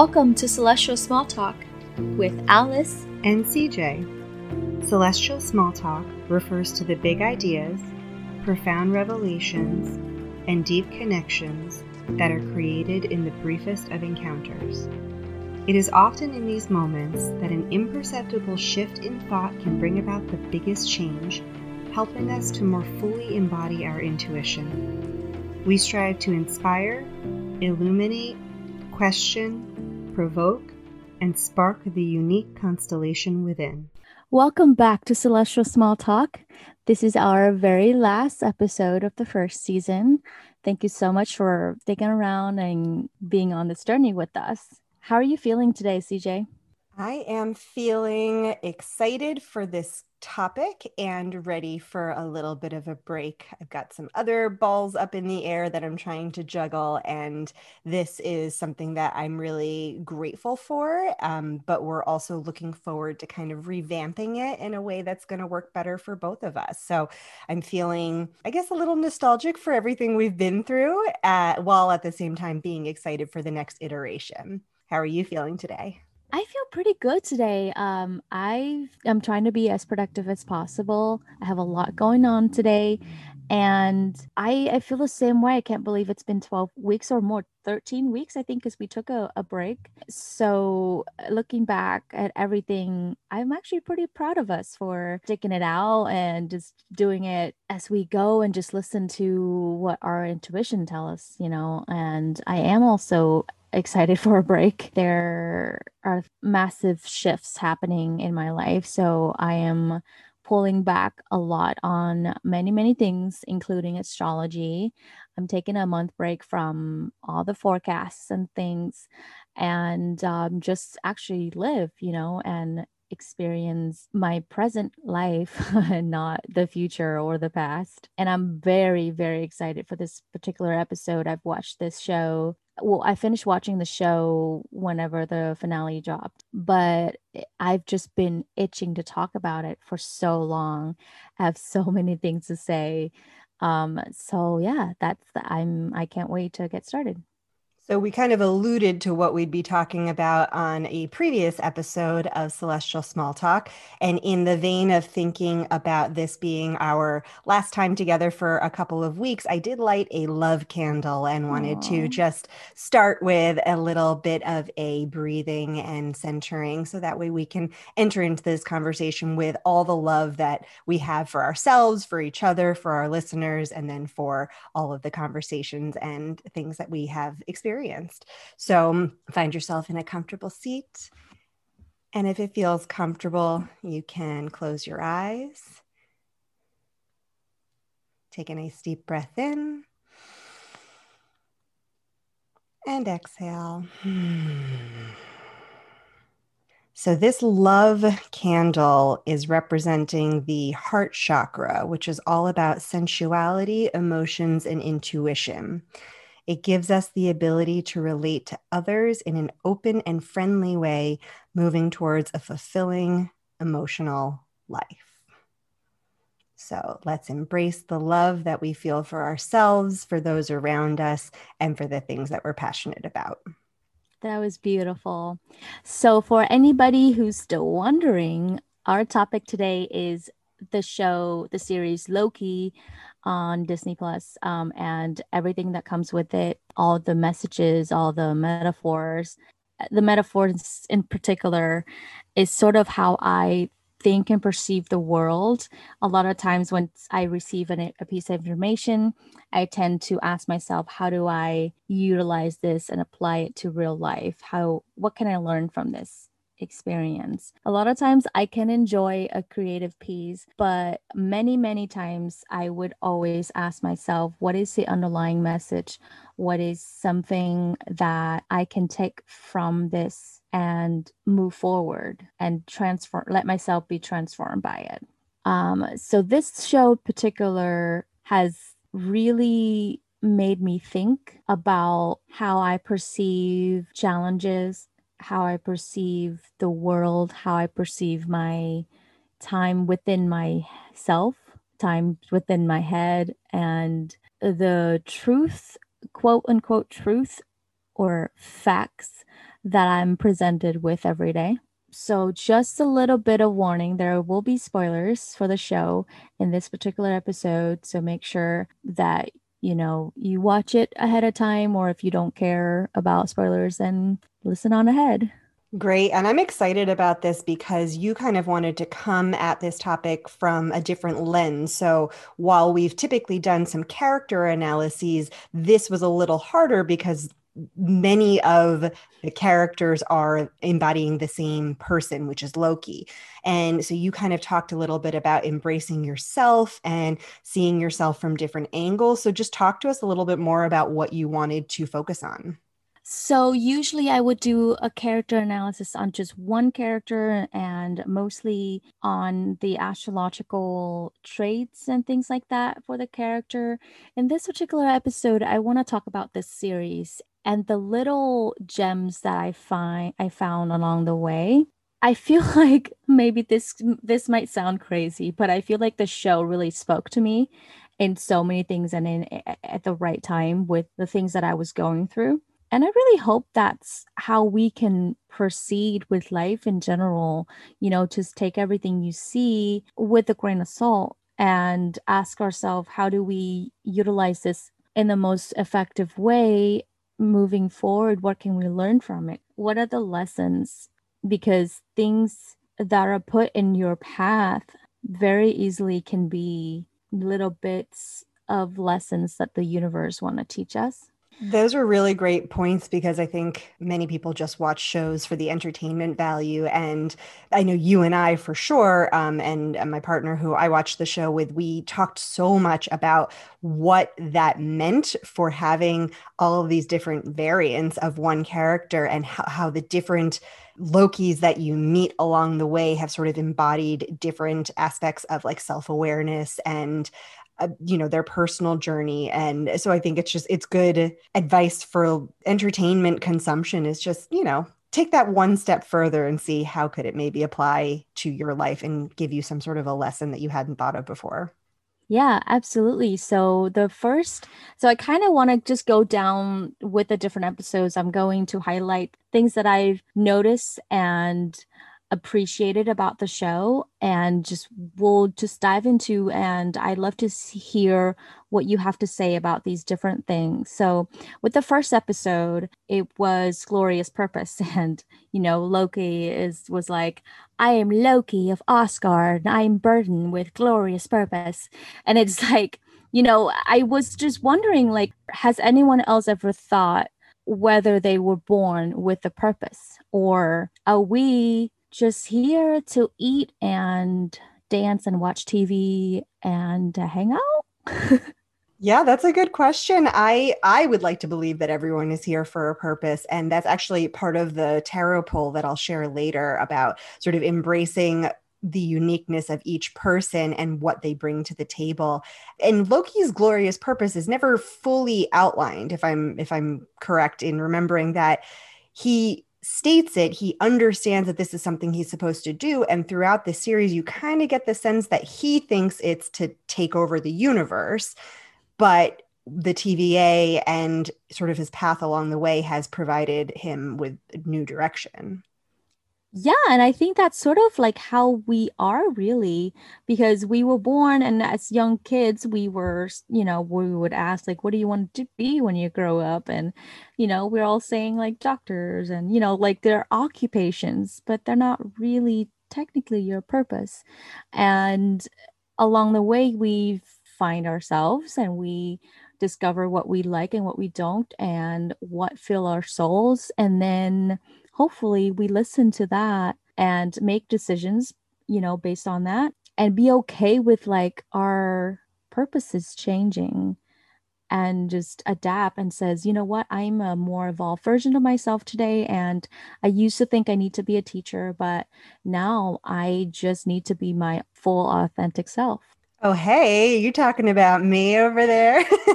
Welcome to Celestial Small Talk with Alice and CJ. Celestial Small Talk refers to the big ideas, profound revelations, and deep connections that are created in the briefest of encounters. It is often in these moments that an imperceptible shift in thought can bring about the biggest change, helping us to more fully embody our intuition. We strive to inspire, illuminate, question, provoke, and spark the unique constellation within. Welcome back to Celestial Small Talk. This is our very last episode of the first season. Thank you so much for sticking around and being on this journey with us. How are you feeling today, CJ? I am feeling excited for this topic and ready for a little bit of a break. I've got some other balls up in the air that I'm trying to juggle, and this is something that I'm really grateful for. Um, but we're also looking forward to kind of revamping it in a way that's going to work better for both of us. So I'm feeling, I guess, a little nostalgic for everything we've been through, uh, while at the same time being excited for the next iteration. How are you feeling today? I feel pretty good today. Um, I am trying to be as productive as possible. I have a lot going on today, and I I feel the same way. I can't believe it's been twelve weeks or more, thirteen weeks, I think, because we took a, a break. So looking back at everything, I'm actually pretty proud of us for sticking it out and just doing it as we go and just listen to what our intuition tell us, you know. And I am also excited for a break. There are massive shifts happening in my life. So I am pulling back a lot on many, many things, including astrology. I'm taking a month break from all the forecasts and things and um, just actually live, you know, and experience my present life and not the future or the past. And I'm very, very excited for this particular episode. I've watched this show well, I finished watching the show whenever the finale dropped, but I've just been itching to talk about it for so long. I have so many things to say. Um, so yeah, that's the, I'm I can't wait to get started. So, we kind of alluded to what we'd be talking about on a previous episode of Celestial Small Talk. And in the vein of thinking about this being our last time together for a couple of weeks, I did light a love candle and wanted Aww. to just start with a little bit of a breathing and centering. So that way we can enter into this conversation with all the love that we have for ourselves, for each other, for our listeners, and then for all of the conversations and things that we have experienced experienced. So um, find yourself in a comfortable seat. And if it feels comfortable, you can close your eyes. Take a nice deep breath in and exhale. So, this love candle is representing the heart chakra, which is all about sensuality, emotions, and intuition. It gives us the ability to relate to others in an open and friendly way, moving towards a fulfilling emotional life. So let's embrace the love that we feel for ourselves, for those around us, and for the things that we're passionate about. That was beautiful. So, for anybody who's still wondering, our topic today is the show, the series Loki on Disney Plus, um, and everything that comes with it, all the messages, all the metaphors. The metaphors in particular is sort of how I think and perceive the world. A lot of times when I receive an, a piece of information, I tend to ask myself, how do I utilize this and apply it to real life? How what can I learn from this? Experience. A lot of times I can enjoy a creative piece, but many, many times I would always ask myself, what is the underlying message? What is something that I can take from this and move forward and transform, let myself be transformed by it? Um, so this show particular has really made me think about how I perceive challenges, how I perceive the world, how I perceive my time within myself, time within my head, and the truth, quote unquote, truth or facts that I'm presented with every day. So, just a little bit of warning there will be spoilers for the show in this particular episode. So, make sure that you know you watch it ahead of time, or if you don't care about spoilers, then listen on ahead. Great. And I'm excited about this because you kind of wanted to come at this topic from a different lens. So while we've typically done some character analyses, this was a little harder because many of the characters are embodying the same person, which is Loki. And so you kind of talked a little bit about embracing yourself and seeing yourself from different angles. So just talk to us a little bit more about what you wanted to focus on. So usually I would do a character analysis on just one character and mostly on the astrological traits and things like that for the character. In this particular episode, I want to talk about this series and the little gems that I find I found along the way. I feel like maybe this this might sound crazy, but I feel like the show really spoke to me in so many things and in at the right time with the things that I was going through. And I really hope that's how we can proceed with life in general, you know, just take everything you see with a grain of salt and ask ourselves, how do we utilize this in the most effective way moving forward? What can we learn from it? What are the lessons? Because things that are put in your path very easily can be little bits of lessons that the universe want to teach us those are really great points because I think many people just watch shows for the entertainment value. And I know you and I, for sure, um, and, and my partner who I watched the show with, we talked so much about what that meant for having all of these different variants of one character and how, how the different Lokis that you meet along the way have sort of embodied different aspects of like self awareness and uh, you know their personal journey and so i think it's just it's good advice for entertainment consumption is just you know take that one step further and see how could it maybe apply to your life and give you some sort of a lesson that you hadn't thought of before yeah, absolutely. So the first, so I kind of want to just go down with the different episodes. I'm going to highlight things that I've noticed and appreciated about the show and just we'll just dive into and I'd love to hear what you have to say about these different things. So with the first episode it was glorious purpose and you know Loki is was like I am Loki of Asgard and I am burdened with glorious purpose and it's like you know I was just wondering like has anyone else ever thought whether they were born with a purpose or are we just here to eat and dance and watch TV and uh, hang out? yeah, that's a good question. I I would like to believe that everyone is here for a purpose and that's actually part of the tarot poll that I'll share later about sort of embracing the uniqueness of each person and what they bring to the table. And Loki's glorious purpose is never fully outlined if I'm if I'm correct in remembering that he states it, he understands that this is something he's supposed to do. And throughout the series, you kind of get the sense that he thinks it's to take over the universe. But the TVA and sort of his path along the way has provided him with new direction. Yeah, and I think that's sort of like how we are really because we were born and as young kids we were, you know, we would ask like what do you want to be when you grow up and you know, we're all saying like doctors and you know, like their occupations, but they're not really technically your purpose. And along the way we find ourselves and we discover what we like and what we don't and what fill our souls and then hopefully we listen to that and make decisions, you know, based on that and be okay with like our purposes changing and just adapt and says, you know what, I'm a more evolved version of myself today. And I used to think I need to be a teacher, but now I just need to be my full authentic self. Oh, hey, you talking about me over there?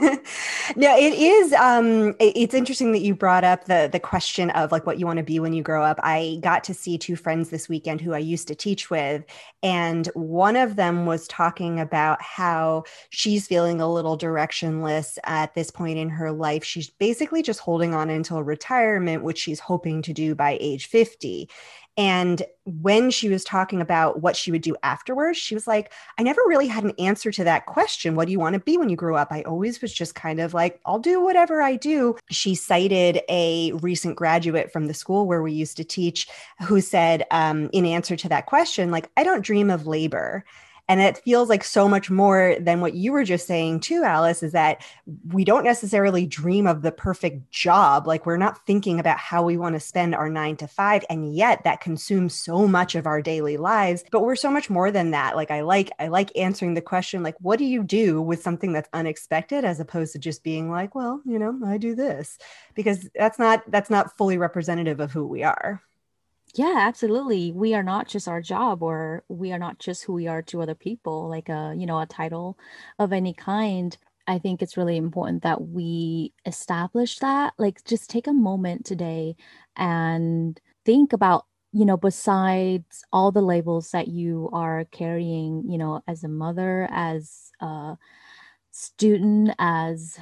no, it is. Um, it's interesting that you brought up the the question of like what you want to be when you grow up. I got to see two friends this weekend who I used to teach with, and one of them was talking about how she's feeling a little directionless at this point in her life. She's basically just holding on until retirement, which she's hoping to do by age fifty. And when she was talking about what she would do afterwards, she was like, I never really had an answer to that question. What do you want to be when you grow up? I always was just kind of like, I'll do whatever I do. She cited a recent graduate from the school where we used to teach who said, um, in answer to that question, like, I don't dream of labor. And it feels like so much more than what you were just saying, too, Alice, is that we don't necessarily dream of the perfect job. Like we're not thinking about how we want to spend our nine to five. And yet that consumes so much of our daily lives. But we're so much more than that. Like I like, I like answering the question, like, what do you do with something that's unexpected as opposed to just being like, well, you know, I do this because that's not, that's not fully representative of who we are. Yeah, absolutely. We are not just our job or we are not just who we are to other people, like a, you know, a title of any kind. I think it's really important that we establish that. Like just take a moment today and think about, you know, besides all the labels that you are carrying, you know, as a mother, as a student, as,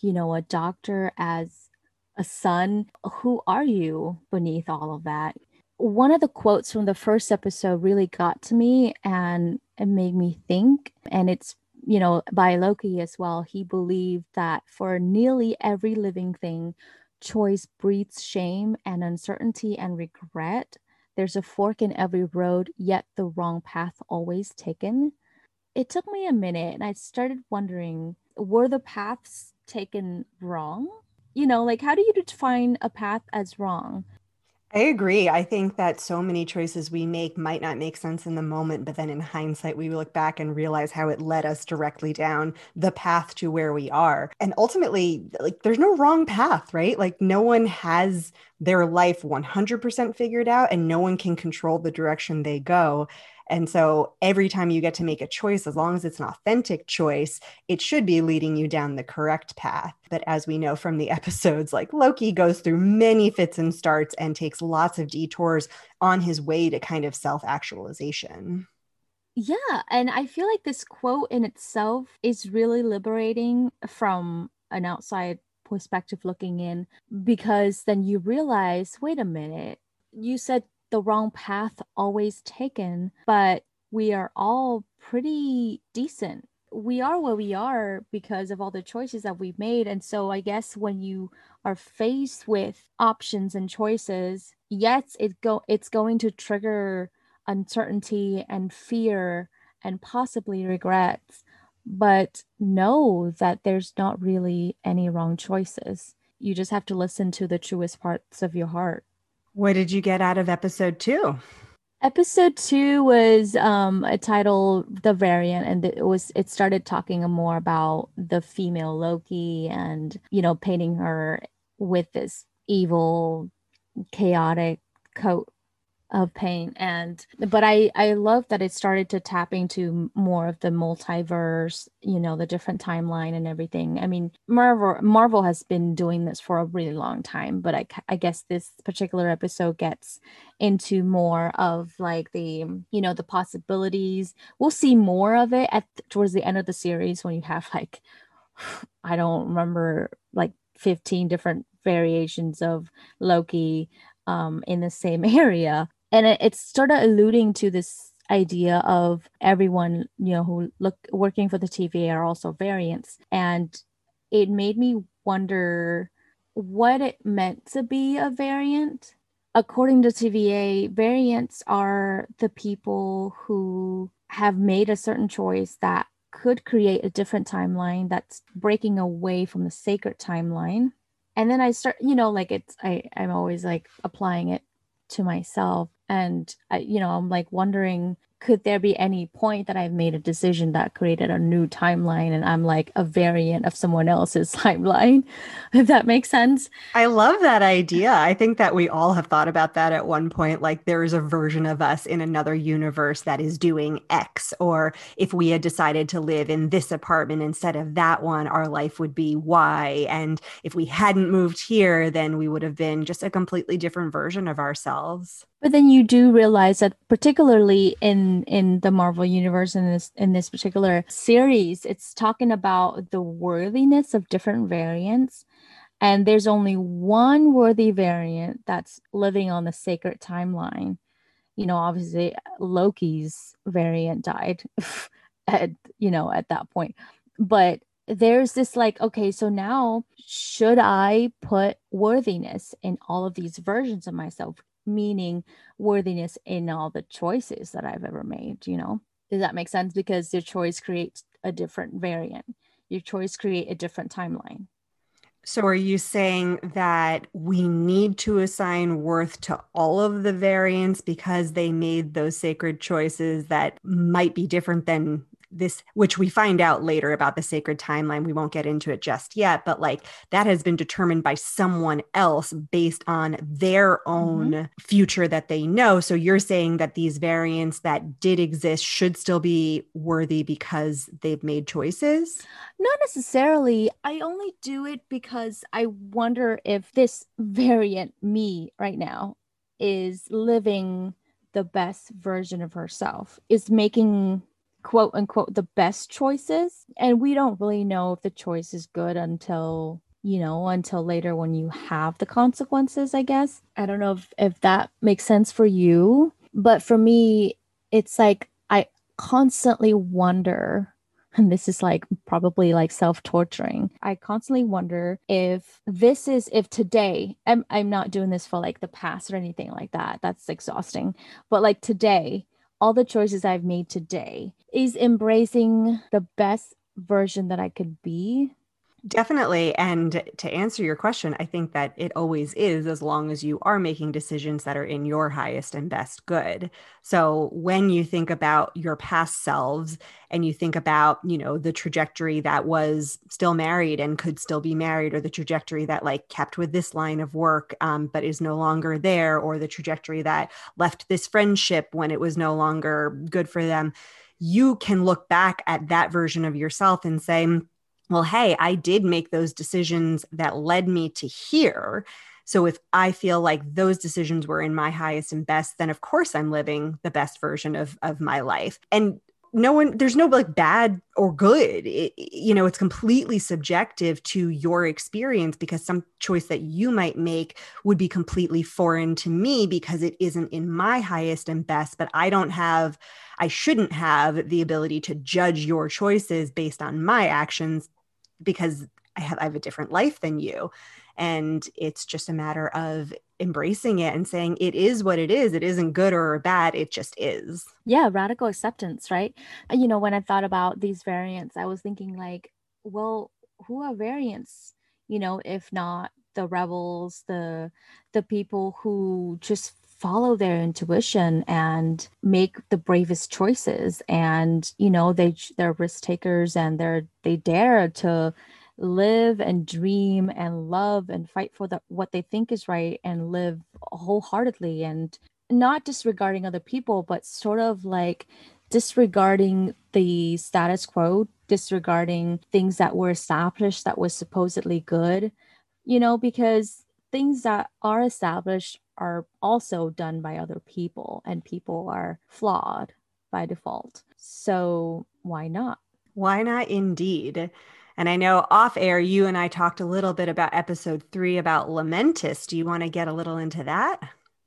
you know, a doctor, as a son, who are you beneath all of that? One of the quotes from the first episode really got to me and it made me think. And it's, you know, by Loki as well. He believed that for nearly every living thing, choice breeds shame and uncertainty and regret. There's a fork in every road, yet the wrong path always taken. It took me a minute and I started wondering were the paths taken wrong? You know, like how do you define a path as wrong? I agree. I think that so many choices we make might not make sense in the moment, but then in hindsight, we look back and realize how it led us directly down the path to where we are. And ultimately, like, there's no wrong path, right? Like, no one has their life 100% figured out, and no one can control the direction they go. And so every time you get to make a choice, as long as it's an authentic choice, it should be leading you down the correct path. But as we know from the episodes, like Loki goes through many fits and starts and takes lots of detours on his way to kind of self actualization. Yeah. And I feel like this quote in itself is really liberating from an outside perspective looking in because then you realize wait a minute, you said the wrong path always taken, but we are all pretty decent. We are where we are because of all the choices that we've made. And so I guess when you are faced with options and choices, yes, it go it's going to trigger uncertainty and fear and possibly regrets. But know that there's not really any wrong choices. You just have to listen to the truest parts of your heart. What did you get out of episode two? Episode two was um, a title, "The Variant," and it was it started talking more about the female Loki and you know painting her with this evil, chaotic coat of pain. And but i i love that it started to tap into more of the multiverse you know the different timeline and everything. I mean marvel marvel has been doing this for a really long time but i i guess this particular episode gets into more of like the you know the possibilities. We'll see more of it at towards the end of the series when you have like i don't remember like 15 different variations of loki um, in the same area and it, sort of alluding to this idea of everyone you know who look working for the TVA are also variants. And it made me wonder what it meant to be a variant. According to TVA variants are the people who have made a certain choice that could create a different timeline that's breaking away from the sacred timeline. And then i start you know like it's i i'm always like applying it to myself and I, you know i'm like wondering could there be any point that I've made a decision that created a new timeline and I'm like a variant of someone else's timeline? If that makes sense. I love that idea. I think that we all have thought about that at one point. Like there is a version of us in another universe that is doing X, or if we had decided to live in this apartment instead of that one, our life would be Y. And if we hadn't moved here, then we would have been just a completely different version of ourselves. But then you do realize that particularly in in the Marvel universe in this in this particular series, it's talking about the worthiness of different variants. And there's only one worthy variant that's living on the sacred timeline. You know, obviously Loki's variant died at you know at that point. But there's this like okay so now should i put worthiness in all of these versions of myself meaning worthiness in all the choices that I've ever made, you know? Does that make sense? Because your choice creates a different variant. Your choice create a different timeline. So are you saying that we need to assign worth to all of the variants because they made those sacred choices that might be different than this which we find out later about the sacred timeline we won't get into it just yet but like that has been determined by someone else based on their own mm-hmm. future that they know. So you're saying that these variants that did exist should still be worthy because they've made choices? Not necessarily. I only do it because i wonder if this variant me right now is living the best version of herself is making quote unquote the best choices and we don't really know if the choice is good until you know until later when you have the consequences i guess. I don't know if, if that makes sense for you but for me it's like i constantly wonder and this is like probably like self-torturing. I constantly wonder if this is if today I'm, I'm not doing this for like the past or anything like that. That's exhausting. But like today all the choices I've made today is embracing the best version that I could be Definitely. And to answer your question, I think that it always is as long as you are making decisions that are in your highest and best good. So when you think about your past selves and you think about, you know, the trajectory that was still married and could still be married, or the trajectory that like kept with this line of work, um, but is no longer there, or the trajectory that left this friendship when it was no longer good for them, you can look back at that version of yourself and say, well, hey, I did make those decisions that led me to here. So if I feel like those decisions were in my highest and best, then of course I'm living the best version of, of my life. And no one there's no like bad or good it, you know it's completely subjective to your experience because some choice that you might make would be completely foreign to me because it isn't in my highest and best but i don't have i shouldn't have the ability to judge your choices based on my actions because I have I have a different life than you. And it's just a matter of embracing it and saying it is what it is. It isn't good or bad. It just is. Yeah, radical acceptance, right? You know, when I thought about these variants, I was thinking like, well, who are variants? You know, if not the rebels, the the people who just follow their intuition and make the bravest choices. And you know they they're risk takers and they're they dare to live and dream and love and fight for the, what they think is right and live wholeheartedly and not disregarding other people but sort of like disregarding the status quo disregarding things that were established that was supposedly good you know because things that are established are also done by other people and people are flawed by default. So why not? Why not indeed? And I know off air, you and I talked a little bit about episode three about Lamentis. Do you want to get a little into that?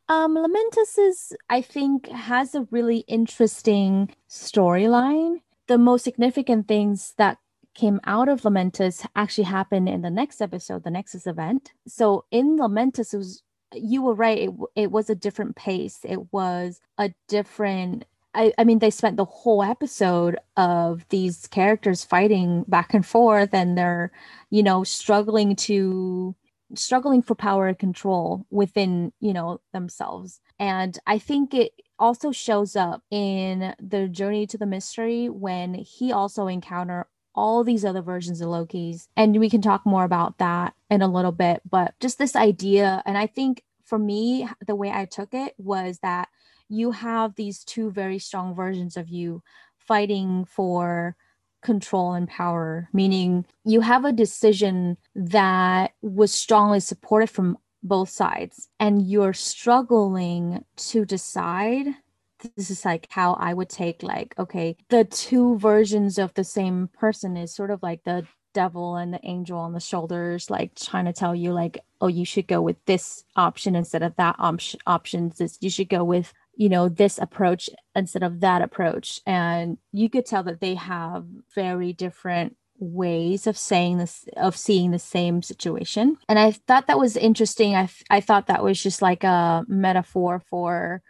Um, Lamentis is, I think, has a really interesting storyline. The most significant things that came out of Lamentis actually happened in the next episode, the Nexus event. So in Lamentis, it was you were right. It, it was a different pace. It was a different. I, I mean, they spent the whole episode of these characters fighting back and forth, and they're, you know, struggling to struggling for power and control within, you know, themselves. And I think it also shows up in the journey to the mystery when he also encounter all these other versions of Loki's. And we can talk more about that in a little bit. But just this idea, and I think for me, the way I took it was that you have these two very strong versions of you fighting for control and power, meaning you have a decision that was strongly supported from both sides, and you're struggling to decide. This is like how I would take like okay the two versions of the same person is sort of like the devil and the angel on the shoulders like trying to tell you like oh you should go with this option instead of that op- option this you should go with you know this approach instead of that approach. And you could tell that they have very different ways of saying this of seeing the same situation. And i thought that was interesting. I i thought that was just like a metaphor for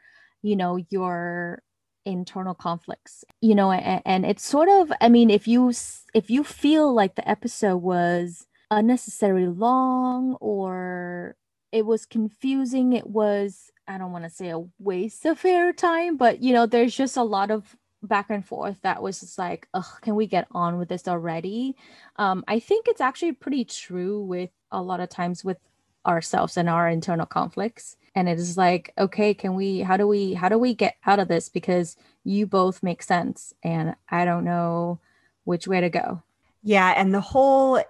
you know your internal conflicts you know and, and it's sort of i mean if you if you feel like the episode was unnecessarily long or it was confusing it was i don't want to say a waste of air time but you know there's just a lot of back and forth that was just like can we get on with this already? Um, i think it's actually pretty true with a lot of times with ourselves and our internal conflicts. And it is like okay can we how do we how do we get out of this? Because you both make sense and i don't know which way to go. Yeah and the whole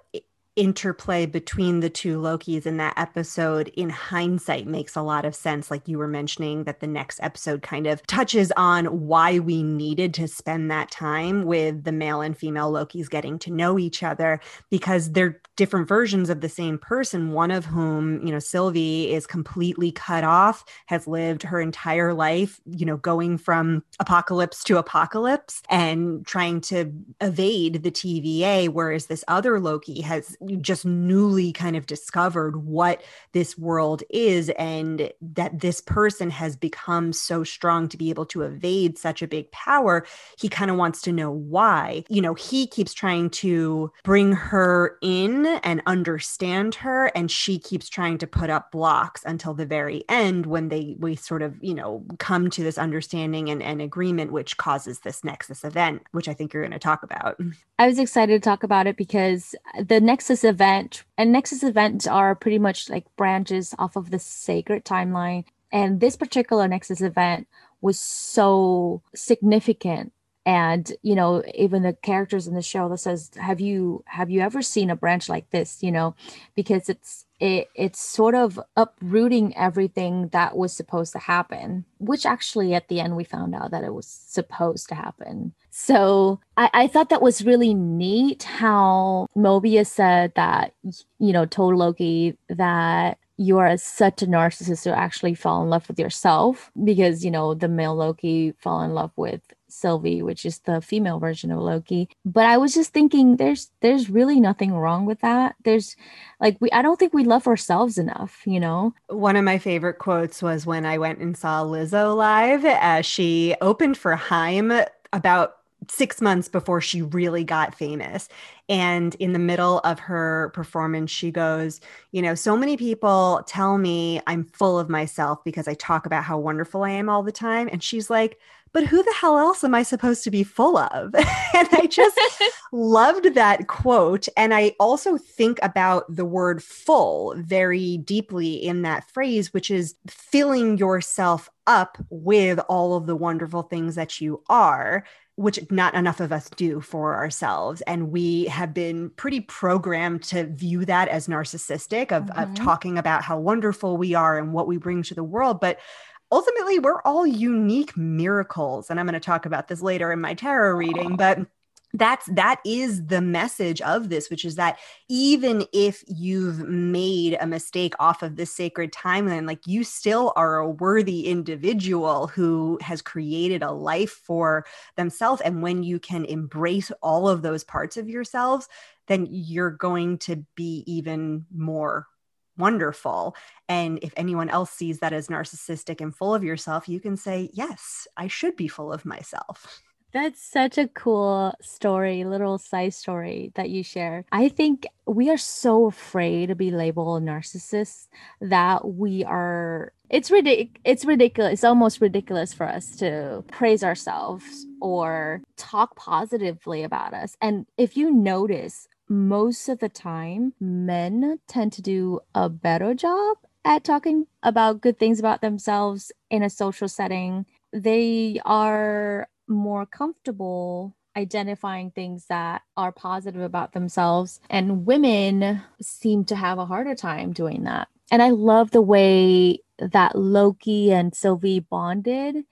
interplay between the two Lokis in that episode in hindsight makes a lot of sense. Like you were mentioning, that the next episode kind of touches on why we needed to spend that time with the male and female Lokis getting to know each other because they're different versions of the same person. One of whom, you know, Sylvie is completely cut off, has lived her entire life, you know, going from apocalypse to apocalypse and trying to evade the TVA, whereas this other Loki has just newly kind of discovered what this world is and that this person has become so strong to be able to evade such a big power he kind of wants to know why. You know he keeps trying to bring her in and understand her and she keeps trying to put up blocks until the very end when they we sort of you know come to this understanding and, and agreement which causes this nexus event which i think you're going to talk about. I was excited to talk about it because the nexus Nexus event, and Nexus events are pretty much like branches off of the sacred timeline. And this particular Nexus event was so significant and you know even the characters in the show that says have you have you ever seen a branch like this you know because it's it it's sort of uprooting everything that was supposed to happen which actually at the end we found out that it was supposed to happen. So I, I thought that was really neat how Mobius said that, you know, told Loki that you are such a narcissist to actually fall in love with yourself because, you know, the male Loki fell in love with Sylvie, which is the female version of Loki. But I was just thinking there's there's really nothing wrong with that. There's like we I don't think we love ourselves enough, you know. One of my favorite quotes was when I went and saw Lizzo live as she opened for Haim about six months before she really got famous. And in the middle of her performance, she goes, You know, so many people tell me I'm full of myself because I talk about how wonderful I am all the time. And she's like, but who the hell else am I supposed to be full of? and I just loved that quote. And I also think about the word full very deeply in that phrase, which is filling yourself up with all of the wonderful things that you are which not enough of us do for ourselves and we have been pretty programmed to view that as narcissistic of, mm-hmm. of talking about how wonderful we are and what we bring to the world but ultimately we're all unique miracles and i'm going to talk about this later in my tarot reading but that's that is the message of this which is that even if you've made a mistake off of this sacred timeline like you still are a worthy individual who has created a life for themselves and when you can embrace all of those parts of yourselves then you're going to be even more wonderful. And if anyone else sees that as narcissistic and full of yourself, you can say, Yes, I should be full of myself That's such a cool story, little side story that you share. I think we are so afraid to be labeled narcissists that we are it's ridiculous it's ridiculous it's almost ridiculous for us to praise ourselves or talk positively about us and if you notice most of the time men tend to do a better job at talking about good things about themselves in a social setting they are more comfortable identifying things that are positive about themselves. And women seem to have a harder time doing that. And I love the way that Loki and Sylvie bonded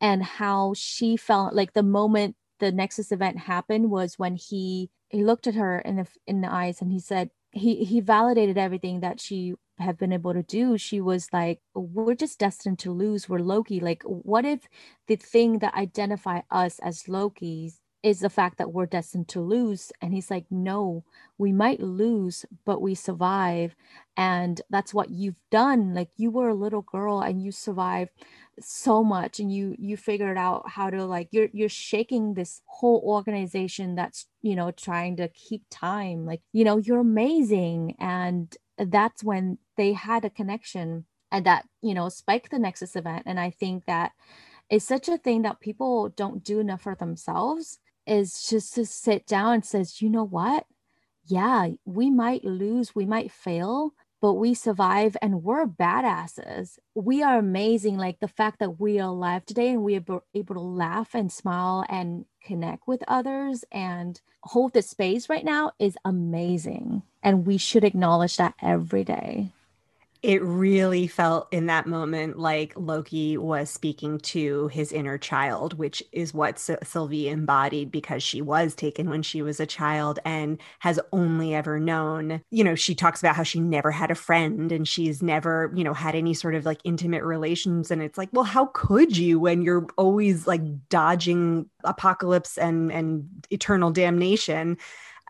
and how she felt like the moment the Nexus event happened was when he he looked at her in the in the eyes and he said he he validated everything that she have been able to do. She was like we're just destined to lose. We're loki. Like what if the thing that identify us as lokis is the fact that we're destined to lose? And he's like no we might lose but we survive. And that's what you've done. Like you were a little girl and you survived so much and you you figured out how to like you're you're shaking this whole organization that's you know trying to keep time like you know you're amazing and that's when they had a connection and that you know spiked the nexus event and i think that is such a thing that people don't do enough for themselves is just to sit down and says you know what? Yeah we might lose we might fail but we survive and we're badasses. We are amazing like the fact that we are alive today and we are able to laugh and smile and connect with others and hold the space right now is amazing. And we should acknowledge that every day it really felt in that moment like Loki was speaking to his inner child, which is what Sylvie embodied because she was taken when she was a child and has only ever known. You know, she talks about how she never had a friend and she's never, you know, had any sort of like intimate relations. And it's like, well, how could you when you're always like dodging apocalypse and and eternal damnation?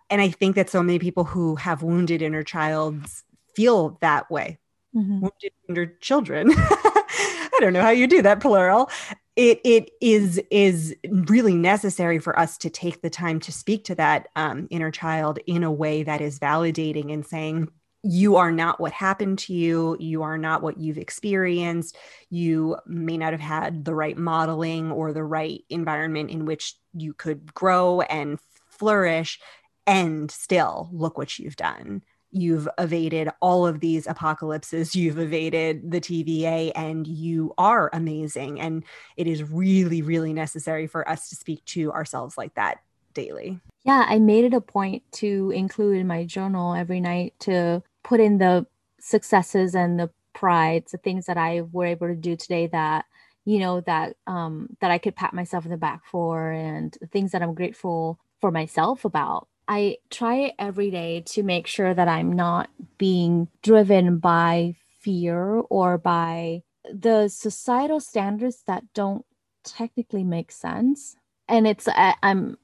And I think that so many people who have wounded inner childs feel that way mm-hmm. wounded under children. I don't know how you do that plural. It it is is really necessary for us to take the time to speak to that um, inner child in a way that is validating and saying you are not what happened to you. You are not what you've experienced. You may not have had the right modeling or the right environment in which you could grow and flourish. And still, look what you've done you've evaded all of these apocalypses, you've evaded the TVA, and you are amazing. And it is really, really necessary for us to speak to ourselves like that daily. Yeah, I made it a point to include in my journal every night to put in the successes and the prides, the things that I were able to do today that you know that um that I could pat myself in the back for and things that I'm grateful for myself about I try every day to make sure that I'm not being driven by fear or by the societal standards that don't technically make sense. And it's, I'm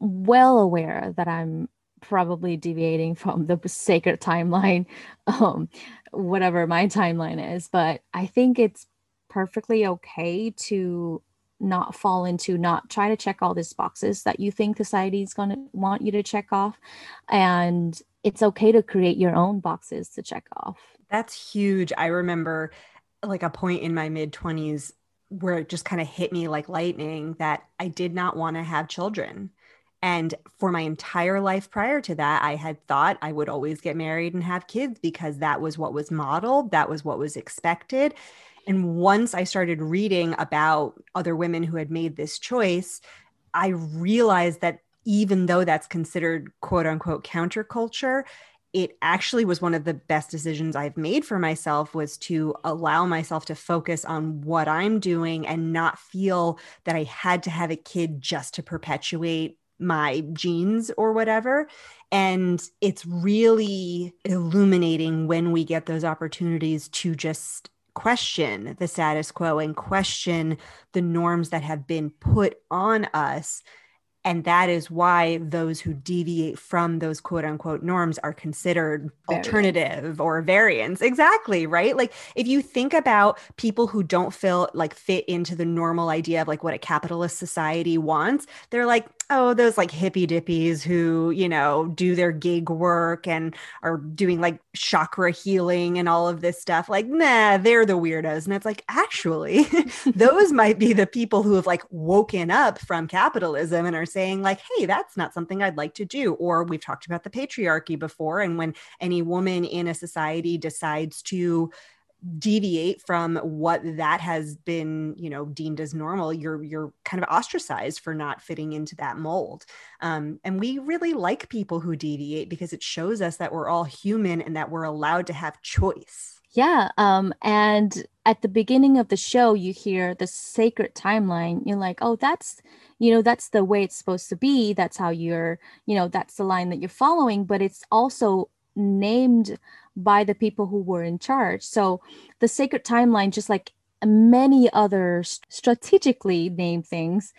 well aware that I'm probably deviating from the sacred timeline, um, whatever my timeline is. But I think it's perfectly okay to not fall into not try to check all these boxes that you think society is going to want you to check off. And it's okay to create your own boxes to check off. That's huge. I remember like a point in my mid 20s where it just kind of hit me like lightning that i did not want to have children. And for my entire life prior to that, I had thought I would always get married and have kids because that was what was modeled, that was what was expected. And once I started reading about other women who had made this choice, I realized that even though that's considered quote unquote counterculture, it actually was one of the best decisions I've made for myself was to allow myself to focus on what I'm doing and not feel that I had to have a kid just to perpetuate my genes or whatever. And it's really illuminating when we get those opportunities to just question the status quo and question the norms that have been put on us And that is why those who deviate from those quote unquote norms are considered alternative or variants. Exactly, right? Like if you think about people who don't feel like fit into the normal idea of like what a capitalist society wants, they're like, oh, those like hippy dippies who, you know, do their gig work and are doing like chakra healing and all of this stuff. Like, nah, they're the weirdos. And it's like, actually, those might be the people who have like woken up from capitalism and are saying, like, hey, that's not something I'd like to do. Or we've talked about the patriarchy before. And when any woman in a society decides to deviate from what that has been you know deemed as normal you're you're kind of ostracized for not fitting into that mold um, and we really like people who deviate because it shows us that we're all human and that we're allowed to have choice yeah um, and at the beginning of the show you hear the sacred timeline you're like oh that's you know that's the way it's supposed to be that's how you're you know that's the line that you're following but it's also named by the people who were in charge. So the sacred timeline, just like many other strategically named things,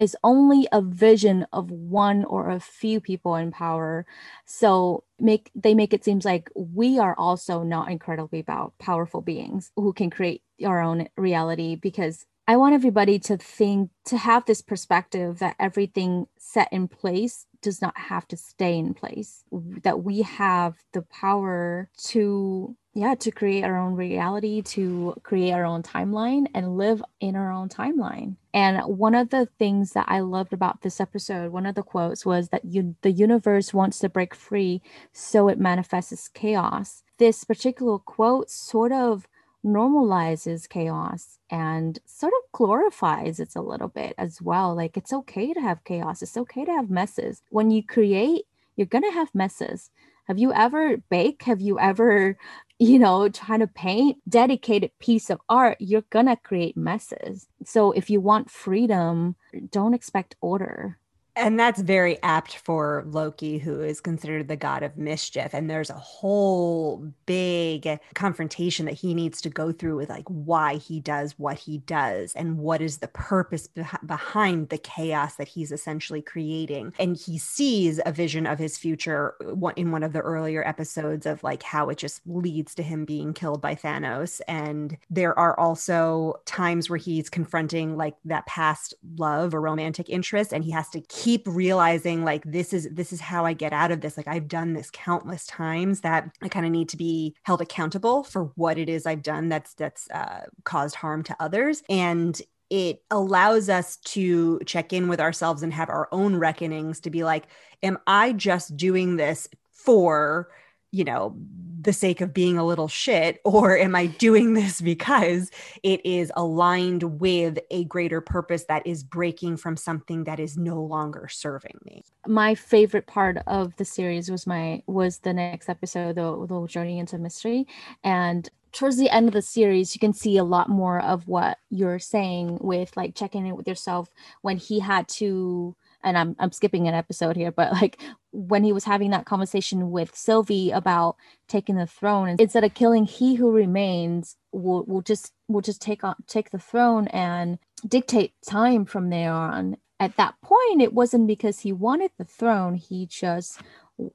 is only a vision of one or a few people in power. So make they make it seems like we are also not incredibly powerful beings who can create our own reality because I want everybody to think to have this perspective that everything set in place does not have to stay in place. That we have the power to yeah to create our own reality to create our own timeline and live in our own timeline. And one of the things that i loved about this episode one of the quotes was that you the universe wants to break free so it manifests chaos. This particular quote sort of normalizes chaos and sort of glorifies it a little bit as well. Like it's okay to have chaos, it's okay to have messes. When you create, you're going to have messes. Have you ever bake? Have you ever, you know, trying to paint dedicated piece of art? You're going to create messes. So if you want freedom, don't expect order. And that's very apt for Loki, who is considered the god of mischief. And there's a whole big confrontation that he needs to go through with like why he does what he does and what is the purpose be- behind the chaos that he's essentially creating. And he sees a vision of his future uh, in one of the earlier episodes of like how it just leads to him being killed by Thanos. And there are also times where he's confronting like that past love or romantic interest, and he has to keep keep realizing like this is this is how I get out of this. Like I've done this countless times that I kind of need to be held accountable for what it is I've done that's that's uh, caused harm to others. And it allows us to check in with ourselves and have our own reckonings to be like, am I just doing this for you know, the sake of being a little shit, or am I doing this because it is aligned with a greater purpose that is breaking from something that is no longer serving me? My favorite part of the series was my was the next episode, the, the journey into mystery, and towards the end of the series you can see a lot more of what you're saying with like checking in with yourself when he had to and I'm I'm skipping an episode here, but like when he was having that conversation with Sylvie about taking the throne, and instead of killing he who remains, will will just will just take on take the throne and dictate time from there on. At that point, it wasn't because he wanted the throne; he just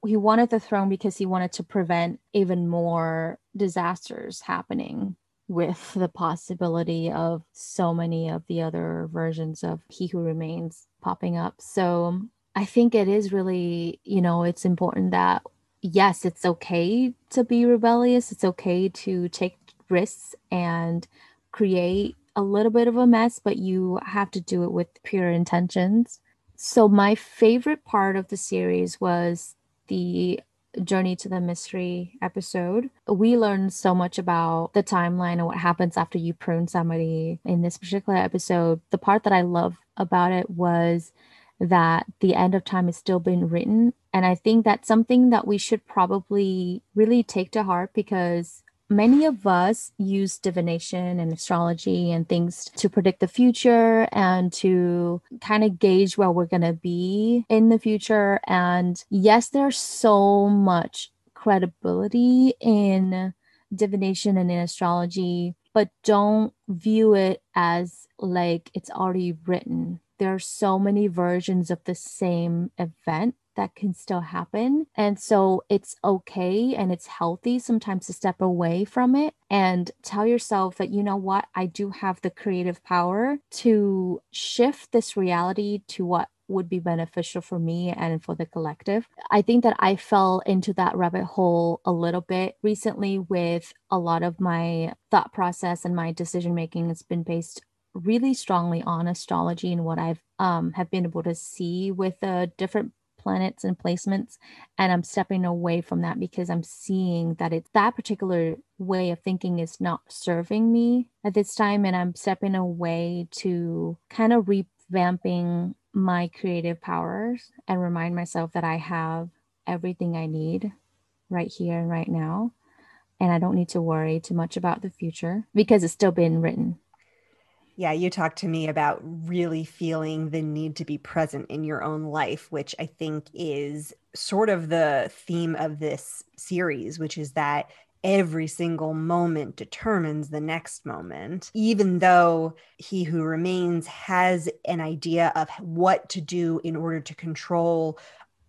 he wanted the throne because he wanted to prevent even more disasters happening with the possibility of so many of the other versions of He Who Remains popping up. So I think it is really, you know, it's important that, yes, it's okay to be rebellious, it's okay to take risks and create a little bit of a mess, but you have to do it with pure intentions. So, my favorite part of the series was the Journey to the Mystery episode, we learned so much about the timeline and what happens after you prune somebody. In this particular episode, the part that I love about it was that the end of time is still being written. And I think that's something that we should probably really take to heart because many of us use divination and astrology and things to predict the future and to kind of gauge where we're going to be in the future. And yes, there's so much credibility in divination and in astrology, but don't view it as like it's already written there are so many versions of the same event that can still happen. And so it's okay and it's healthy sometimes to step away from it and tell yourself that, you know what, I do have the creative power to shift this reality to what would be beneficial for me and for the collective. I think that I fell into that rabbit hole a little bit recently with a lot of my thought process and my decision making has been based really strongly on astrology and what I've um, have been able to see with the different planets and placements and i'm stepping away from that because i'm seeing that it's that particular way of thinking is not serving me at this time and i'm stepping away to kind of revamping my creative powers and remind myself that i have everything i need right here and right now and i don't need to worry too much about the future because it's still been written yeah, you talked to me about really feeling the need to be present in your own life, which I think is sort of the theme of this series, which is that every single moment determines the next moment, even though he who remains has an idea of what to do in order to control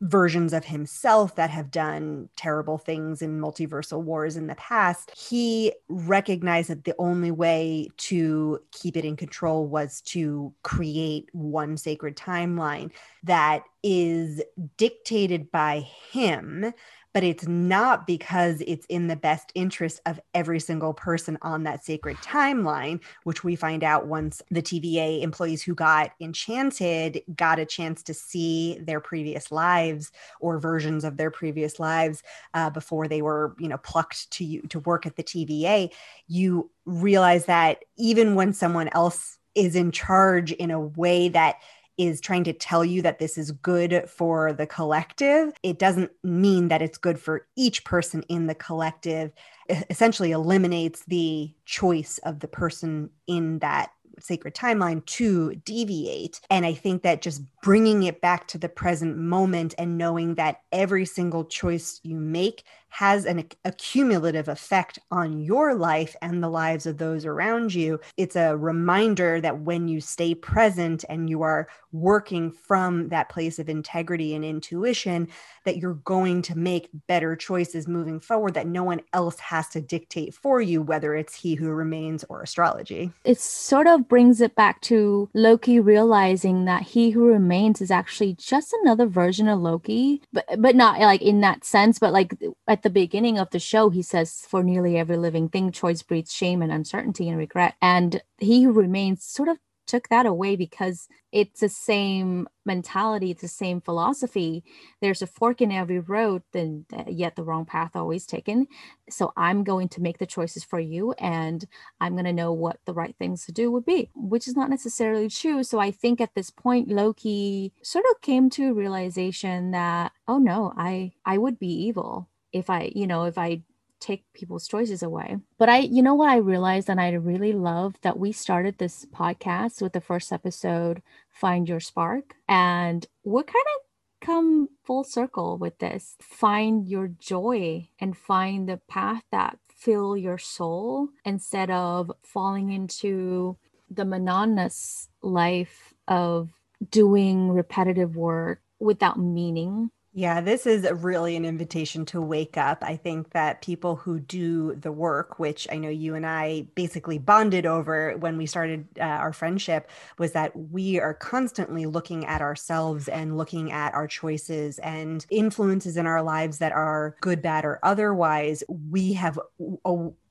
versions of himself that have done terrible things in multiversal wars in the past, he recognized that the only way to keep it in control was to create one sacred timeline that is dictated by him but it's not because it's in the best interest of every single person on that sacred timeline, which we find out once the TVA employees who got enchanted got a chance to see their previous lives or versions of their previous lives uh, before they were, you know, plucked to you to work at the TVA. You realize that even when someone else is in charge in a way that is trying to tell you that this is good for the collective, it doesn't mean that it's good for each person in the collective. It essentially eliminates the choice of the person in that sacred timeline to deviate. And I think that just bringing it back to the present moment and knowing that every single choice you make has an accumulative effect on your life and the lives of those around you. It's a reminder that when you stay present and you are working from that place of integrity and intuition, that you're going to make better choices moving forward that no one else has to dictate for you, whether it's he who remains or astrology. It sort of brings it back to Loki realizing that he who remains is actually just another version of Loki, but but not like in that sense, but like at the beginning of the show, he says, For nearly every living thing, choice breeds shame and uncertainty and regret. And he who remains sort of took that away because it's the same mentality, it's the same philosophy. There's a fork in every road, then yet the wrong path always taken. So I'm going to make the choices for you and I'm going to know what the right things to do would be, which is not necessarily true. So I think at this point Loki sort of came to a realization that oh no, I I would be evil if I, you know, if I take people's choices away. But I, you know what I realized and I really love that we started this podcast with the first episode, Find Your Spark. And we're kind of come full circle with this. Find your joy and find the path that fill your soul instead of falling into the monotonous life of doing repetitive work without meaning yeah, this is really an invitation to wake up. I think that people who do the work, which I know you and I basically bonded over when we started uh, our friendship, was that we are constantly looking at ourselves and looking at our choices and influences in our lives that are good, bad, or otherwise. We have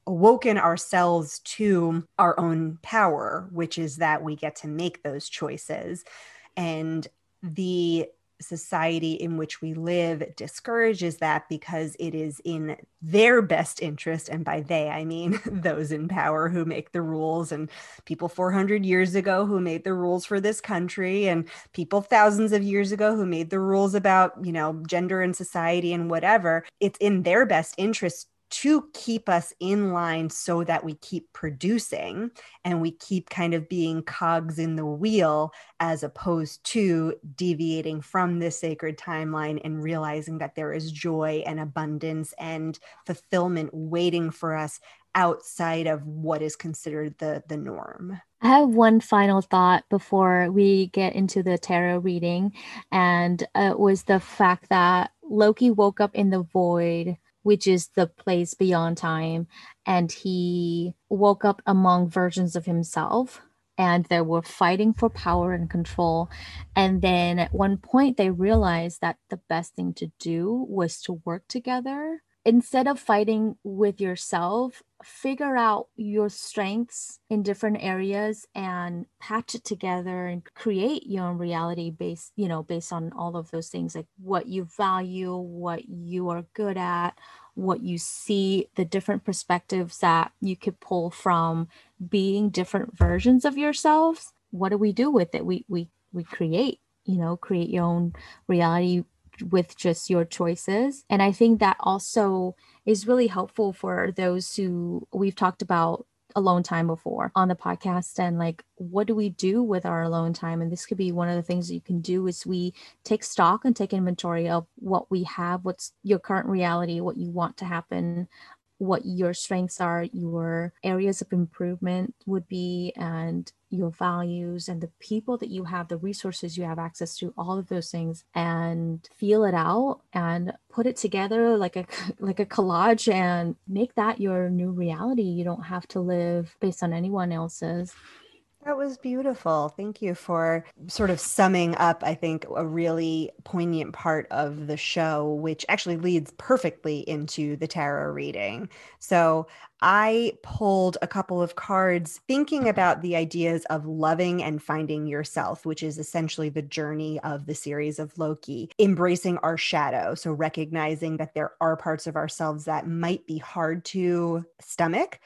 awoken ourselves to our own power, which is that we get to make those choices. And the society in which we live discourages that because it is in their best interest. And by they, I mean those in power who make the rules and people 400 years ago who made the rules for this country and people thousands of years ago who made the rules about, you know, gender and society and whatever. It's in their best interest to keep us in line so that we keep producing and we keep kind of being cogs in the wheel as opposed to deviating from this sacred timeline and realizing that there is joy and abundance and fulfillment waiting for us outside of what is considered the the norm. I have one final thought before we get into the tarot reading, and uh, it was the fact that Loki woke up in the void, which is the place beyond time, and he woke up among versions of himself and they were fighting for power and control. And then at one point, they realized that the best thing to do was to work together. Instead of fighting with yourself, figure out your strengths in different areas and patch it together and create your own reality based, you know, based on all of those things like what you value, what you are good at, what you see, the different perspectives that you could pull from being different versions of yourselves. What do we do with it? We we we create, you know, create your own reality with just your choices. And I think that also is really helpful for those who we've talked about alone time before on the podcast and like what do we do with our alone time and this could be one of the things that you can do is we take stock and take inventory of what we have what's your current reality what you want to happen what your strengths are, your areas of improvement would be, and your values and the people that you have, the resources you have access to, all of those things, and feel it out and put it together like a like a collage and make that your new reality. You don't have to live based on anyone else's. That was beautiful. Thank you for sort of summing up, I think, a really poignant part of the show, which actually leads perfectly into the tarot reading. So I pulled a couple of cards thinking about the ideas of loving and finding yourself, which is essentially the journey of the series of Loki, embracing our shadow. So recognizing that there are parts of ourselves that might be hard to stomach,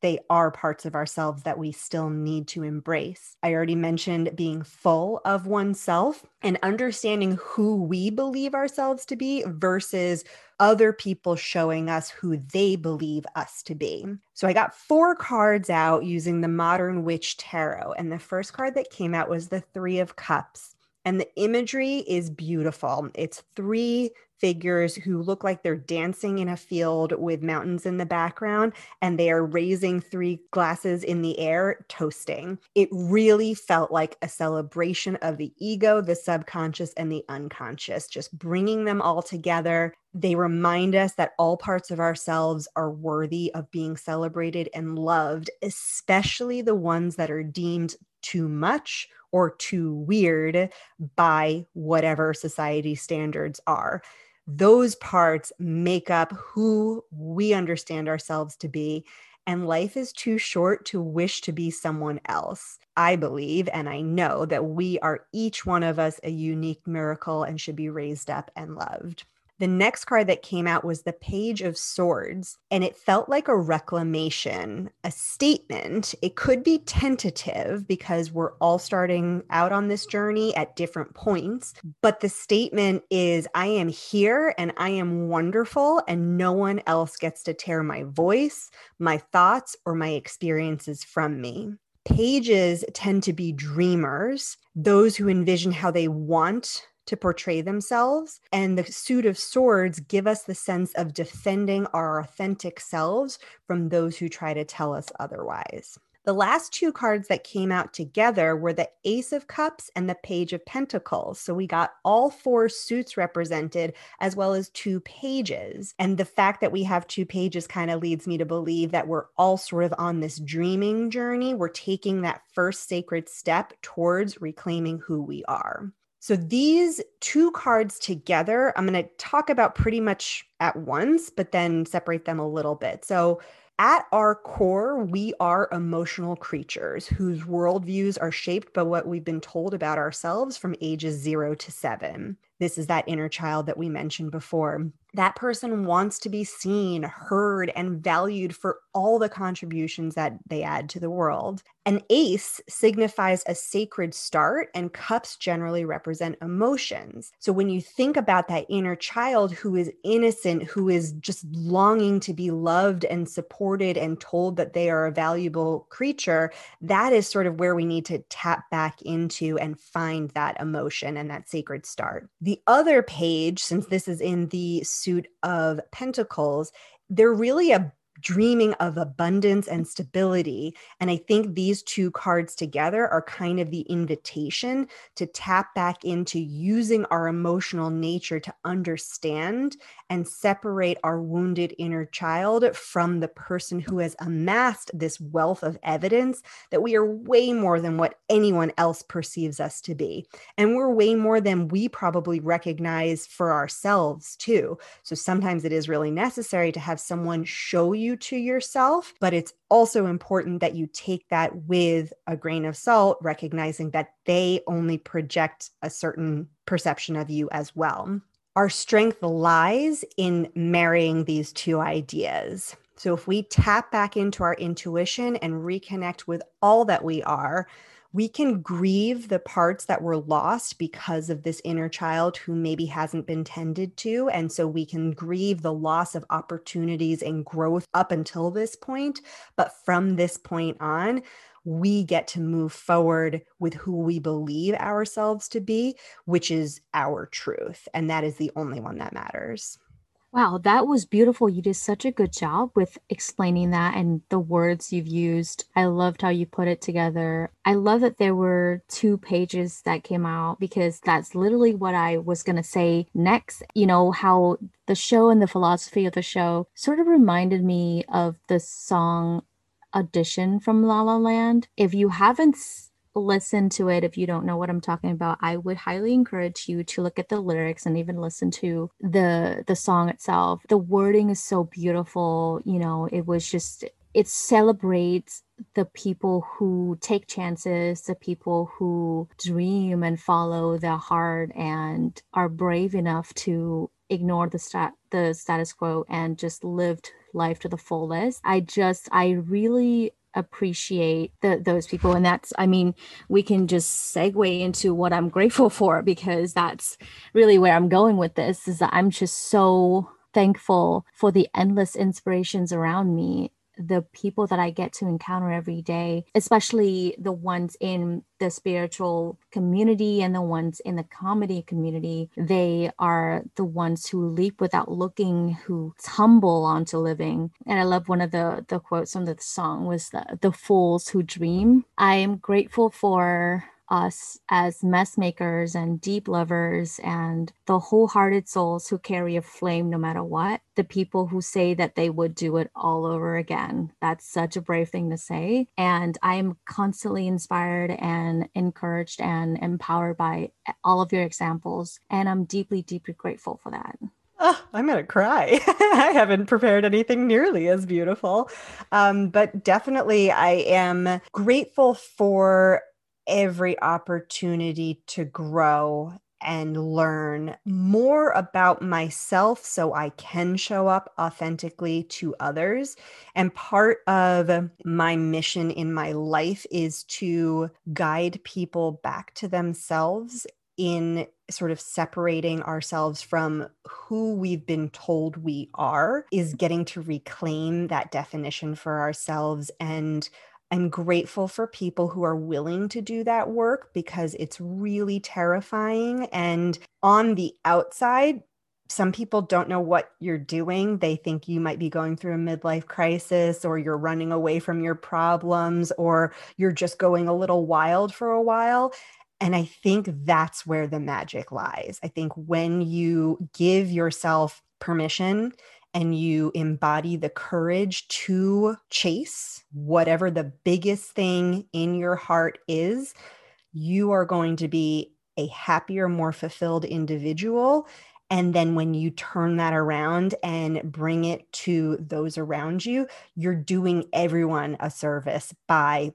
they are parts of ourselves that we still need to embrace. I already mentioned being full of oneself and understanding who we believe ourselves to be versus other people showing us who they believe us to be. So I got four cards out using the Modern Witch Tarot. And the first card that came out was the Three of Cups. And the imagery is beautiful. It's three figures who look like they're dancing in a field with mountains in the background and they are raising three glasses in the air, toasting. It really felt like a celebration of the ego, the subconscious, and the unconscious, just bringing them all together. They remind us that all parts of ourselves are worthy of being celebrated and loved, especially the ones that are deemed too much or too weird by whatever society standards are those parts make up who we understand ourselves to be. And life is too short to wish to be someone else. I believe and I know that we are each one of us a unique miracle and should be raised up and loved. The next card that came out was the Page of Swords, and it felt like a reclamation, a statement. It could be tentative because we're all starting out on this journey at different points, but the statement is I am here and I am wonderful, and no one else gets to tear my voice, my thoughts, or my experiences from me. Pages tend to be dreamers, those who envision how they want to portray themselves. And the suit of swords give us the sense of defending our authentic selves from those who try to tell us otherwise. The last two cards that came out together were the Ace of Cups and the Page of Pentacles. So we got all four suits represented as well as two pages. And the fact that we have two pages kind of leads me to believe that we're all sort of on this dreaming journey. We're taking that first sacred step towards reclaiming who we are. So these two cards together, I'm going to talk about pretty much at once, but then separate them a little bit. So at our core, we are emotional creatures whose worldviews are shaped by what we've been told about ourselves from ages zero to seven. This is that inner child that we mentioned before. That person wants to be seen, heard, and valued for all the contributions that they add to the world. An ace signifies a sacred start, and cups generally represent emotions. So when you think about that inner child who is innocent, who is just longing to be loved and supported and told that they are a valuable creature, that is sort of where we need to tap back into and find that emotion and that sacred start. The other page, since this is in the suit of pentacles, they're really a dreaming of abundance and stability. And I think these two cards together are kind of the invitation to tap back into using our emotional nature to understand and separate our wounded inner child from the person who has amassed this wealth of evidence that we are way more than what anyone else perceives us to be. And we're way more than we probably recognize for ourselves, too. So sometimes it is really necessary to have someone show you to yourself, but it's also important that you take that with a grain of salt, recognizing that they only project a certain perception of you as well our strength lies in marrying these two ideas. So, if we tap back into our intuition and reconnect with all that we are, we can grieve the parts that were lost because of this inner child who maybe hasn't been tended to. And so we can grieve the loss of opportunities and growth up until this point. But from this point on, we get to move forward with who we believe ourselves to be, which is our truth. And that is the only one that matters. Wow, that was beautiful. You did such a good job with explaining that and the words you've used. I loved how you put it together. I love that there were two pages that came out because that's literally what I was going to say next. You know, how the show and the philosophy of the show sort of reminded me of the song audition from La La Land. If you haven't listened to it, if you don't know what I'm talking about, I would highly encourage you to look at the lyrics and even listen to the the song itself. The wording is so beautiful, you know, it was just it celebrates the people who take chances, the people who dream and follow their heart and are brave enough to ignore the stat the status quo and just lived life to the fullest. I just, I really appreciate the, those people. And that's, I mean, we can just segue into what I'm grateful for because that's really where I'm going with this is that I'm just so thankful for the endless inspirations around me the people that I get to encounter every day, especially the ones in the spiritual community and the ones in the comedy community, they are the ones who leap without looking, who tumble onto living. And I love one of the the quotes from the song was the, the fools who dream. I am grateful for us as mess makers and deep lovers and the wholehearted souls who carry a flame no matter what. The people who say that they would do it all over again. That's such a brave thing to say. And I am constantly inspired and encouraged and empowered by all of your examples. And I'm deeply, deeply grateful for that. Oh, I'm going to cry. I haven't prepared anything nearly as beautiful. Um, but definitely, I am grateful for every opportunity to grow and learn more about myself so I can show up authentically to others. And part of my mission in my life is to guide people back to themselves in sort of separating ourselves from who we've been told we are, is getting to reclaim that definition for ourselves and I'm grateful for people who are willing to do that work because it's really terrifying. And on the outside, some people don't know what you're doing. They think you might be going through a midlife crisis or you're running away from your problems or you're just going a little wild for a while. And I think that's where the magic lies. I think when you give yourself permission and you embody the courage to chase whatever the biggest thing in your heart is, you are going to be a happier, more fulfilled individual. And then when you turn that around and bring it to those around you, you're doing everyone a service by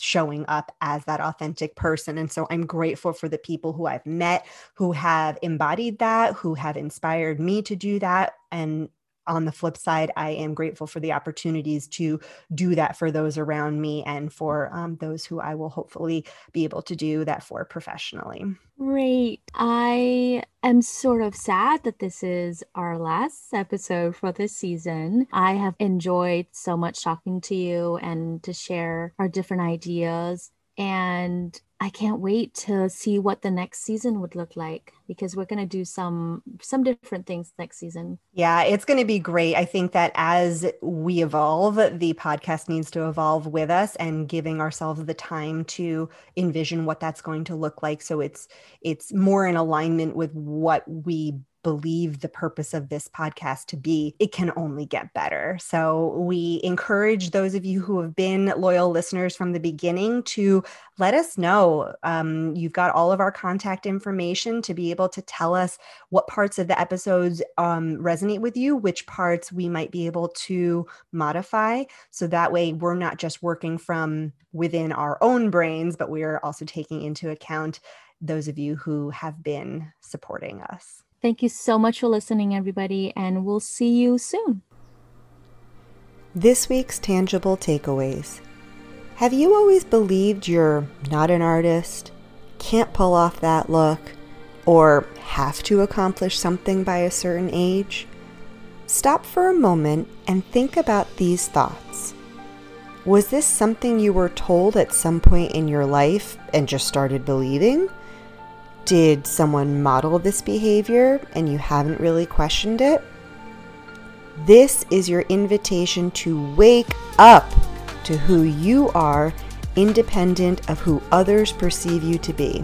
showing up as that authentic person. And so I'm grateful for the people who I've met who have embodied that, who have inspired me to do that. And on the flip side, I am grateful for the opportunities to do that for those around me and for um, those who I will hopefully be able to do that for professionally. Great. I am sort of sad that this is our last episode for this season. I have enjoyed so much talking to you and to share our different ideas. And I can't wait to see what the next season would look like because we're going to do some some different things next season. Yeah, it's going to be great. I think that as we evolve, the podcast needs to evolve with us and giving ourselves the time to envision what that's going to look like so it's it's more in alignment with what we believe the purpose of this podcast to be, it can only get better. So we encourage those of you who have been loyal listeners from the beginning to let us know. Um, you've got all of our contact information to be able to tell us what parts of the episodes um, resonate with you, which parts we might be able to modify. So that way we're not just working from within our own brains, but we are also taking into account those of you who have been supporting us. Thank you so much for listening, everybody, and we'll see you soon. This week's tangible takeaways. Have you always believed you're not an artist, can't pull off that look, or have to accomplish something by a certain age? Stop for a moment and think about these thoughts. Was this something you were told at some point in your life and just started believing? Did someone model this behavior and you haven't really questioned it? This is your invitation to wake up to who you are, independent of who others perceive you to be.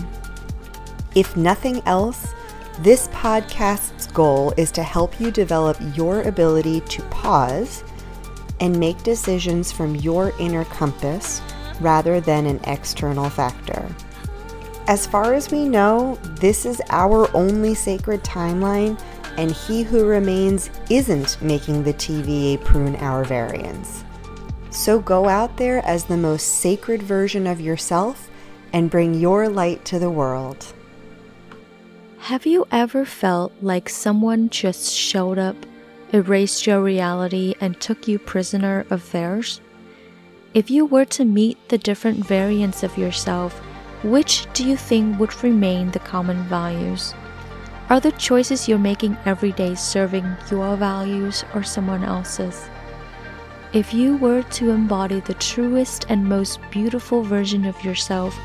If nothing else, this podcast's goal is to help you develop your ability to pause and make decisions from your inner compass rather than an external factor. As far as we know, this is our only sacred timeline, and he who remains isn't making the TVA prune our variants. So go out there as the most sacred version of yourself and bring your light to the world. Have you ever felt like someone just showed up, erased your reality, and took you prisoner of theirs? If you were to meet the different variants of yourself, which do you think would remain the common values? Are the choices you're making every day serving your values or someone else's? If you were to embody the truest and most beautiful version of yourself,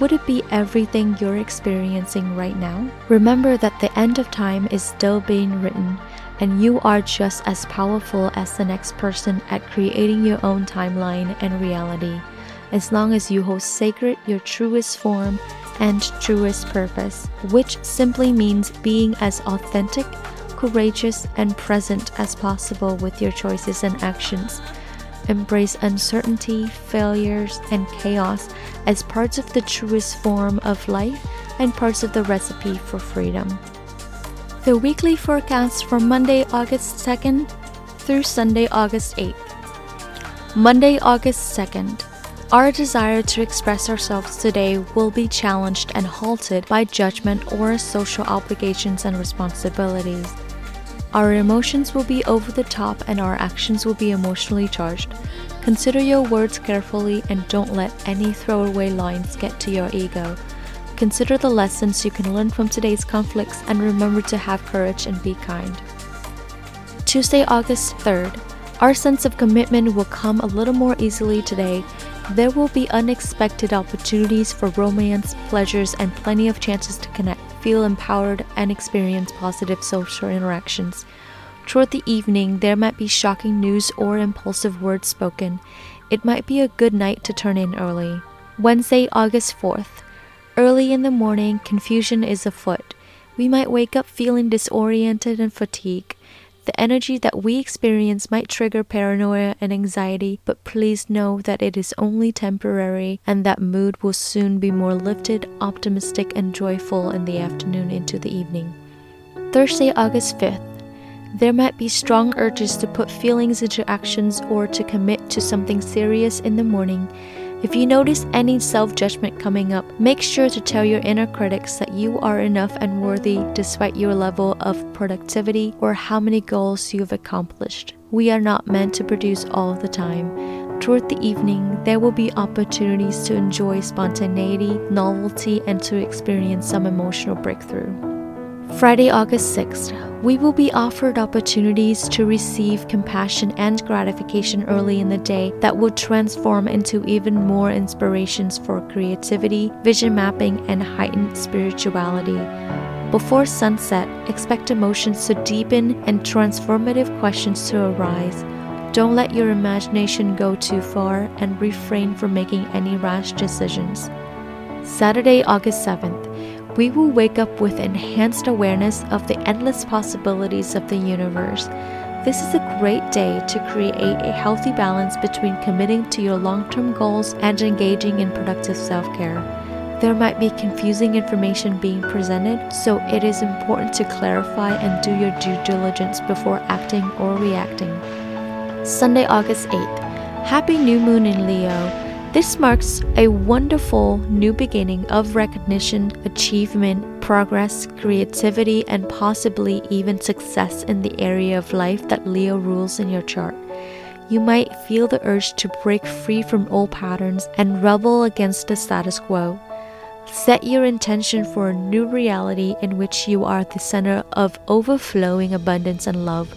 would it be everything you're experiencing right now? Remember that the end of time is still being written, and you are just as powerful as the next person at creating your own timeline and reality as long as you hold sacred your truest form and truest purpose, which simply means being as authentic, courageous, and present as possible with your choices and actions. Embrace uncertainty, failures, and chaos as parts of the truest form of life and parts of the recipe for freedom. The weekly forecast for Monday, August 2nd through Sunday, August 8th. Monday, August 2nd. Our desire to express ourselves today will be challenged and halted by judgment or social obligations and responsibilities. Our emotions will be over the top and our actions will be emotionally charged. Consider your words carefully and don't let any throwaway lines get to your ego. Consider the lessons you can learn from today's conflicts and remember to have courage and be kind. Tuesday, August 3rd. Our sense of commitment will come a little more easily today there will be unexpected opportunities for romance, pleasures, and plenty of chances to connect, feel empowered, and experience positive social interactions. Toward the evening, there might be shocking news or impulsive words spoken. It might be a good night to turn in early. Wednesday, August 4th. Early in the morning, confusion is afoot. We might wake up feeling disoriented and fatigued. The energy that we experience might trigger paranoia and anxiety, but please know that it is only temporary and that mood will soon be more lifted, optimistic, and joyful in the afternoon into the evening. Thursday, August 5th. There might be strong urges to put feelings into actions or to commit to something serious in the morning if you notice any self judgment coming up, make sure to tell your inner critics that you are enough and worthy despite your level of productivity or how many goals you've accomplished. We are not meant to produce all the time. Toward the evening, there will be opportunities to enjoy spontaneity, novelty, and to experience some emotional breakthrough. Friday, August 6th, we will be offered opportunities to receive compassion and gratification early in the day that will transform into even more inspirations for creativity, vision mapping, and heightened spirituality. Before sunset, expect emotions to deepen and transformative questions to arise. Don't let your imagination go too far and refrain from making any rash decisions. Saturday, August 7th, we will wake up with enhanced awareness of the endless possibilities of the universe. This is a great day to create a healthy balance between committing to your long term goals and engaging in productive self care. There might be confusing information being presented, so it is important to clarify and do your due diligence before acting or reacting. Sunday, August 8th. Happy New Moon in Leo. This marks a wonderful new beginning of recognition, achievement, progress, creativity, and possibly even success in the area of life that Leo rules in your chart. You might feel the urge to break free from old patterns and rebel against the status quo. Set your intention for a new reality in which you are the center of overflowing abundance and love.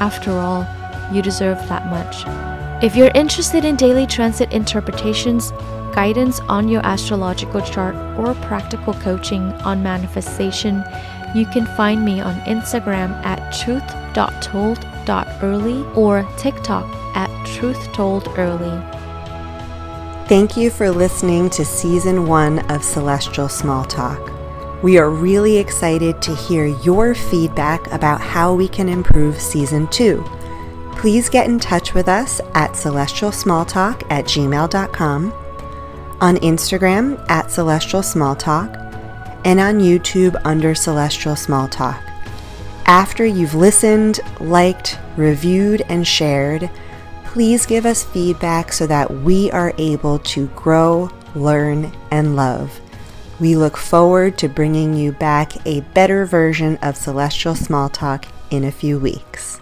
After all, you deserve that much. If you're interested in daily transit interpretations, guidance on your astrological chart, or practical coaching on manifestation, you can find me on Instagram at truth.told.early or TikTok at truthtold.early. Thank you for listening to season one of Celestial Small Talk. We are really excited to hear your feedback about how we can improve season two please get in touch with us at celestialsmalltalk at gmail.com, on Instagram at celestialsmalltalk, and on YouTube under Celestial Small Talk. After you've listened, liked, reviewed, and shared, please give us feedback so that we are able to grow, learn, and love. We look forward to bringing you back a better version of Celestial Small Talk in a few weeks.